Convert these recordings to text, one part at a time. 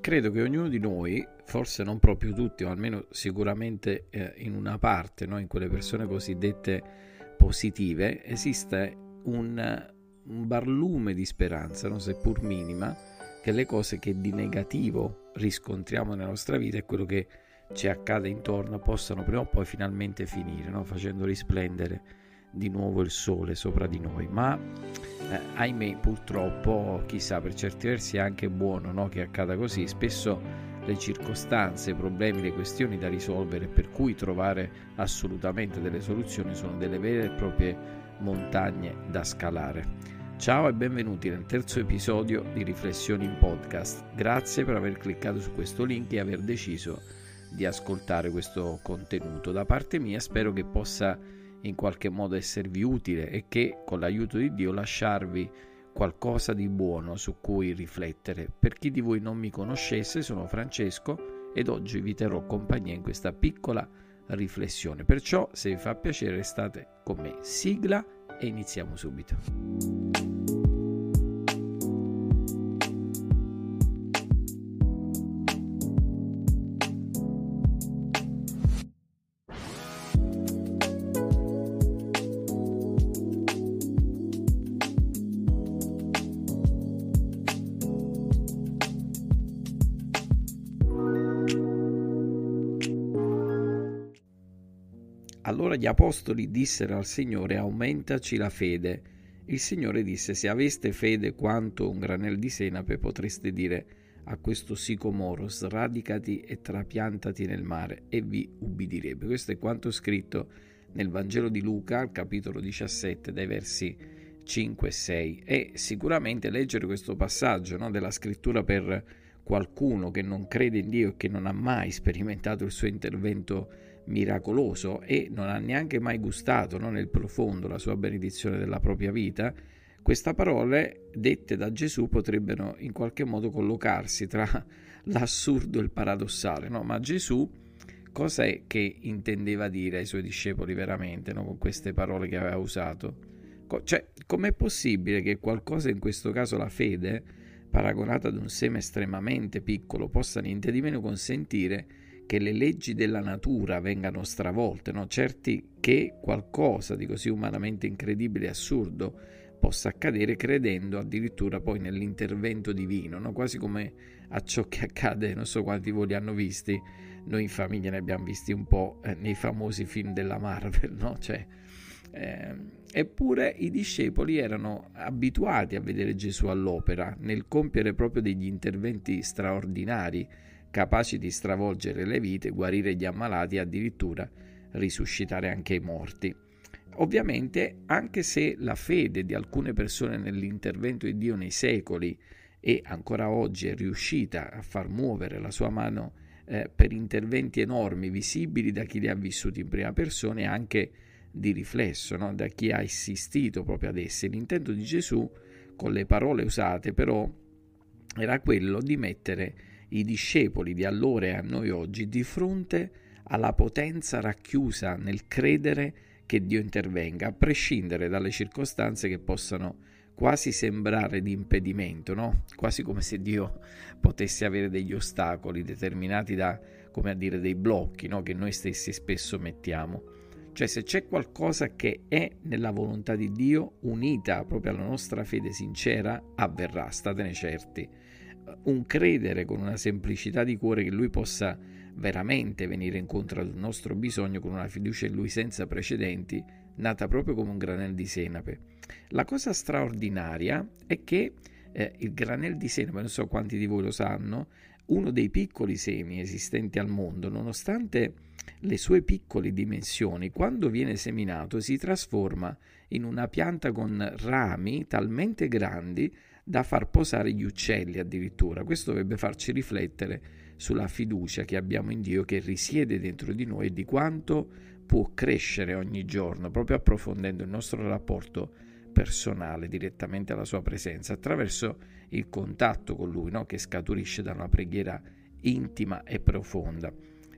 credo che ognuno di noi, forse non proprio tutti, ma almeno sicuramente eh, in una parte, no? in quelle persone cosiddette positive, esiste un, un barlume di speranza, no? seppur minima, che le cose che di negativo riscontriamo nella nostra vita è quello che ci accade intorno possano prima o poi finalmente finire, no? facendo risplendere di nuovo il sole sopra di noi. Ma eh, ahimè, purtroppo, chissà, per certi versi è anche buono no? che accada così. Spesso le circostanze, i problemi, le questioni da risolvere, per cui trovare assolutamente delle soluzioni, sono delle vere e proprie montagne da scalare. Ciao e benvenuti nel terzo episodio di Riflessioni in Podcast. Grazie per aver cliccato su questo link e aver deciso di ascoltare questo contenuto. Da parte mia spero che possa in qualche modo esservi utile e che con l'aiuto di Dio lasciarvi qualcosa di buono su cui riflettere. Per chi di voi non mi conoscesse, sono Francesco ed oggi vi terrò compagnia in questa piccola riflessione. Perciò, se vi fa piacere, restate con me. Sigla e iniziamo subito. Allora gli apostoli dissero al Signore aumentaci la fede. Il Signore disse se aveste fede quanto un granel di senape potreste dire a questo sicomoro sradicati e trapiantati nel mare e vi ubbidirebbe. Questo è quanto scritto nel Vangelo di Luca al capitolo 17 dai versi 5 e 6 e sicuramente leggere questo passaggio no, della scrittura per qualcuno che non crede in Dio e che non ha mai sperimentato il suo intervento miracoloso e non ha neanche mai gustato no, nel profondo la sua benedizione della propria vita, queste parole dette da Gesù potrebbero in qualche modo collocarsi tra l'assurdo e il paradossale, no? ma Gesù cosa è che intendeva dire ai suoi discepoli veramente no? con queste parole che aveva usato? Cioè, com'è possibile che qualcosa, in questo caso la fede, paragonata ad un seme estremamente piccolo, possa niente di meno consentire che le leggi della natura vengano stravolte, no? certi che qualcosa di così umanamente incredibile e assurdo possa accadere credendo addirittura poi nell'intervento divino, no? quasi come a ciò che accade, non so quanti voi li hanno visti, noi in famiglia ne abbiamo visti un po' eh, nei famosi film della Marvel, no? cioè, eh, eppure i discepoli erano abituati a vedere Gesù all'opera, nel compiere proprio degli interventi straordinari, capaci di stravolgere le vite, guarire gli ammalati e addirittura risuscitare anche i morti. Ovviamente, anche se la fede di alcune persone nell'intervento di Dio nei secoli e ancora oggi è riuscita a far muovere la sua mano eh, per interventi enormi, visibili da chi li ha vissuti in prima persona e anche di riflesso, no? da chi ha assistito proprio ad essi. L'intento di Gesù, con le parole usate, però, era quello di mettere i discepoli di allora e a noi oggi di fronte alla potenza racchiusa nel credere che Dio intervenga, a prescindere dalle circostanze che possano quasi sembrare di impedimento, no? quasi come se Dio potesse avere degli ostacoli determinati da, come a dire, dei blocchi no? che noi stessi spesso mettiamo. Cioè se c'è qualcosa che è nella volontà di Dio, unita proprio alla nostra fede sincera, avverrà, statene certi un credere con una semplicità di cuore che Lui possa veramente venire incontro al nostro bisogno con una fiducia in Lui senza precedenti, nata proprio come un granel di senape. La cosa straordinaria è che eh, il granel di senape, non so quanti di voi lo sanno, uno dei piccoli semi esistenti al mondo, nonostante le sue piccole dimensioni, quando viene seminato si trasforma in una pianta con rami talmente grandi da far posare gli uccelli addirittura. Questo dovrebbe farci riflettere sulla fiducia che abbiamo in Dio che risiede dentro di noi e di quanto può crescere ogni giorno, proprio approfondendo il nostro rapporto personale direttamente alla sua presenza, attraverso il contatto con Lui, no? che scaturisce da una preghiera intima e profonda.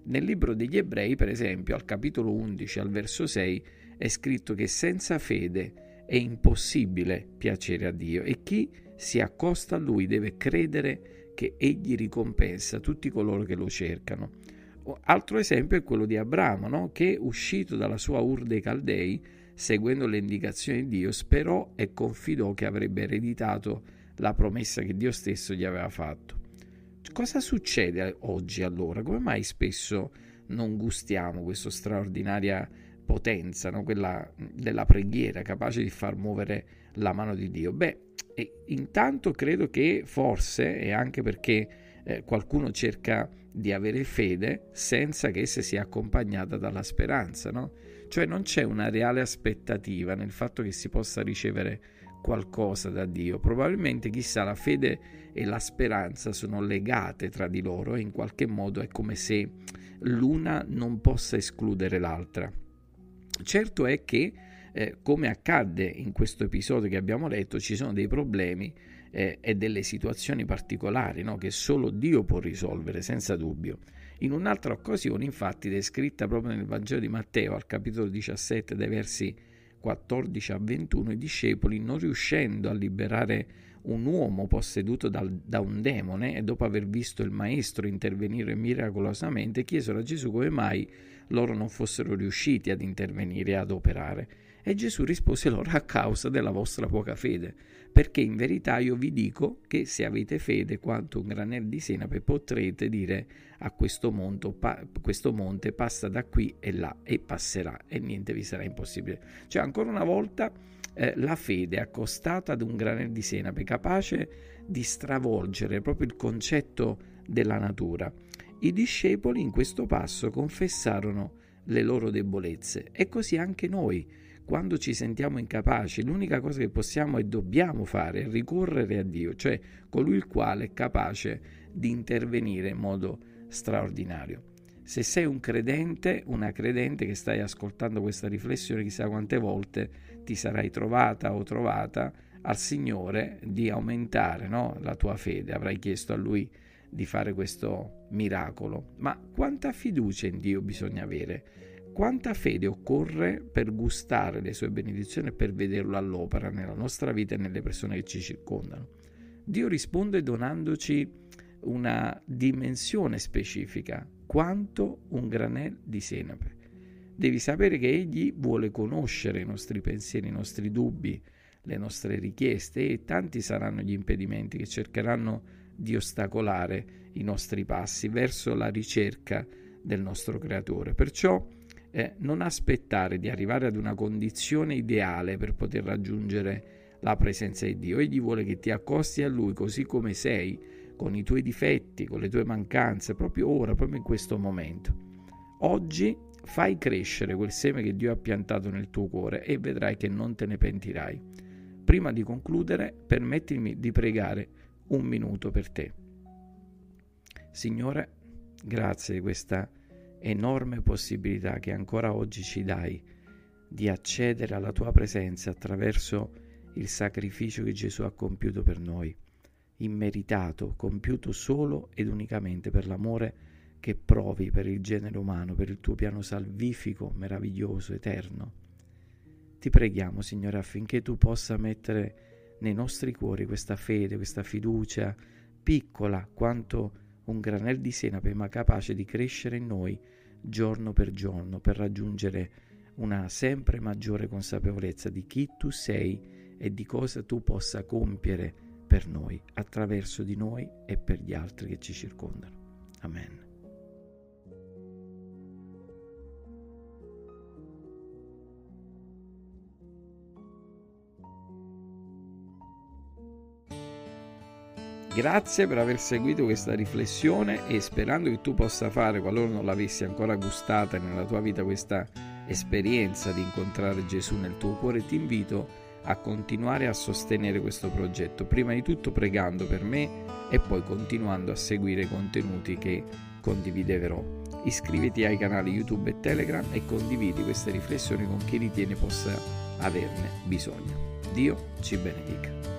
Nel libro degli Ebrei, per esempio, al capitolo 11, al verso 6, è scritto che senza fede è impossibile piacere a Dio e chi si accosta a lui deve credere che egli ricompensa tutti coloro che lo cercano. Altro esempio è quello di Abramo, no? che uscito dalla sua Ur dei Caldei, seguendo le indicazioni di Dio, sperò e confidò che avrebbe ereditato la promessa che Dio stesso gli aveva fatto. Cosa succede oggi allora? Come mai spesso non gustiamo questa straordinaria potenza, no? quella della preghiera, capace di far muovere la mano di Dio? Beh, intanto credo che forse, e anche perché eh, qualcuno cerca di avere fede senza che essa sia accompagnata dalla speranza, no? Cioè non c'è una reale aspettativa nel fatto che si possa ricevere qualcosa da Dio. Probabilmente, chissà, la fede e la speranza sono legate tra di loro e in qualche modo è come se l'una non possa escludere l'altra. Certo è che, eh, come accadde in questo episodio che abbiamo letto, ci sono dei problemi eh, e delle situazioni particolari no? che solo Dio può risolvere, senza dubbio. In un'altra occasione, infatti, descritta proprio nel Vangelo di Matteo, al capitolo 17, dai versi 14 a 21, i discepoli, non riuscendo a liberare un uomo posseduto dal, da un demone e dopo aver visto il maestro intervenire miracolosamente, chiesero a Gesù come mai loro non fossero riusciti ad intervenire e ad operare. E Gesù rispose loro a causa della vostra poca fede, perché in verità io vi dico che se avete fede quanto un granello di senape potrete dire a questo, monto, pa- questo monte passa da qui e là e passerà e niente vi sarà impossibile. Cioè ancora una volta eh, la fede accostata ad un granello di senape capace di stravolgere proprio il concetto della natura. I discepoli in questo passo confessarono le loro debolezze e così anche noi quando ci sentiamo incapaci, l'unica cosa che possiamo e dobbiamo fare è ricorrere a Dio, cioè colui il quale è capace di intervenire in modo straordinario. Se sei un credente, una credente che stai ascoltando questa riflessione, chissà quante volte ti sarai trovata o trovata al Signore di aumentare no? la tua fede, avrai chiesto a Lui di fare questo miracolo. Ma quanta fiducia in Dio bisogna avere? Quanta fede occorre per gustare le sue benedizioni e per vederlo all'opera nella nostra vita e nelle persone che ci circondano? Dio risponde donandoci una dimensione specifica, quanto un granel di senape. Devi sapere che Egli vuole conoscere i nostri pensieri, i nostri dubbi, le nostre richieste e tanti saranno gli impedimenti che cercheranno di ostacolare i nostri passi verso la ricerca del nostro Creatore. Perciò eh, non aspettare di arrivare ad una condizione ideale per poter raggiungere la presenza di Dio. Egli vuole che ti accosti a Lui così come sei, con i tuoi difetti, con le tue mancanze, proprio ora, proprio in questo momento. Oggi fai crescere quel seme che Dio ha piantato nel tuo cuore e vedrai che non te ne pentirai. Prima di concludere, permettimi di pregare un minuto per te. Signore, grazie di questa enorme possibilità che ancora oggi ci dai di accedere alla tua presenza attraverso il sacrificio che Gesù ha compiuto per noi, immeritato, compiuto solo ed unicamente per l'amore che provi per il genere umano, per il tuo piano salvifico, meraviglioso, eterno. Ti preghiamo, Signore, affinché tu possa mettere nei nostri cuori questa fede, questa fiducia, piccola quanto un granel di senape, ma capace di crescere in noi giorno per giorno per raggiungere una sempre maggiore consapevolezza di chi tu sei e di cosa tu possa compiere per noi, attraverso di noi e per gli altri che ci circondano. Amen. Grazie per aver seguito questa riflessione e sperando che tu possa fare, qualora non l'avessi ancora gustata nella tua vita questa esperienza di incontrare Gesù nel tuo cuore, ti invito a continuare a sostenere questo progetto, prima di tutto pregando per me e poi continuando a seguire i contenuti che condividerò. Iscriviti ai canali YouTube e Telegram e condividi queste riflessioni con chi ritiene possa averne bisogno. Dio ci benedica.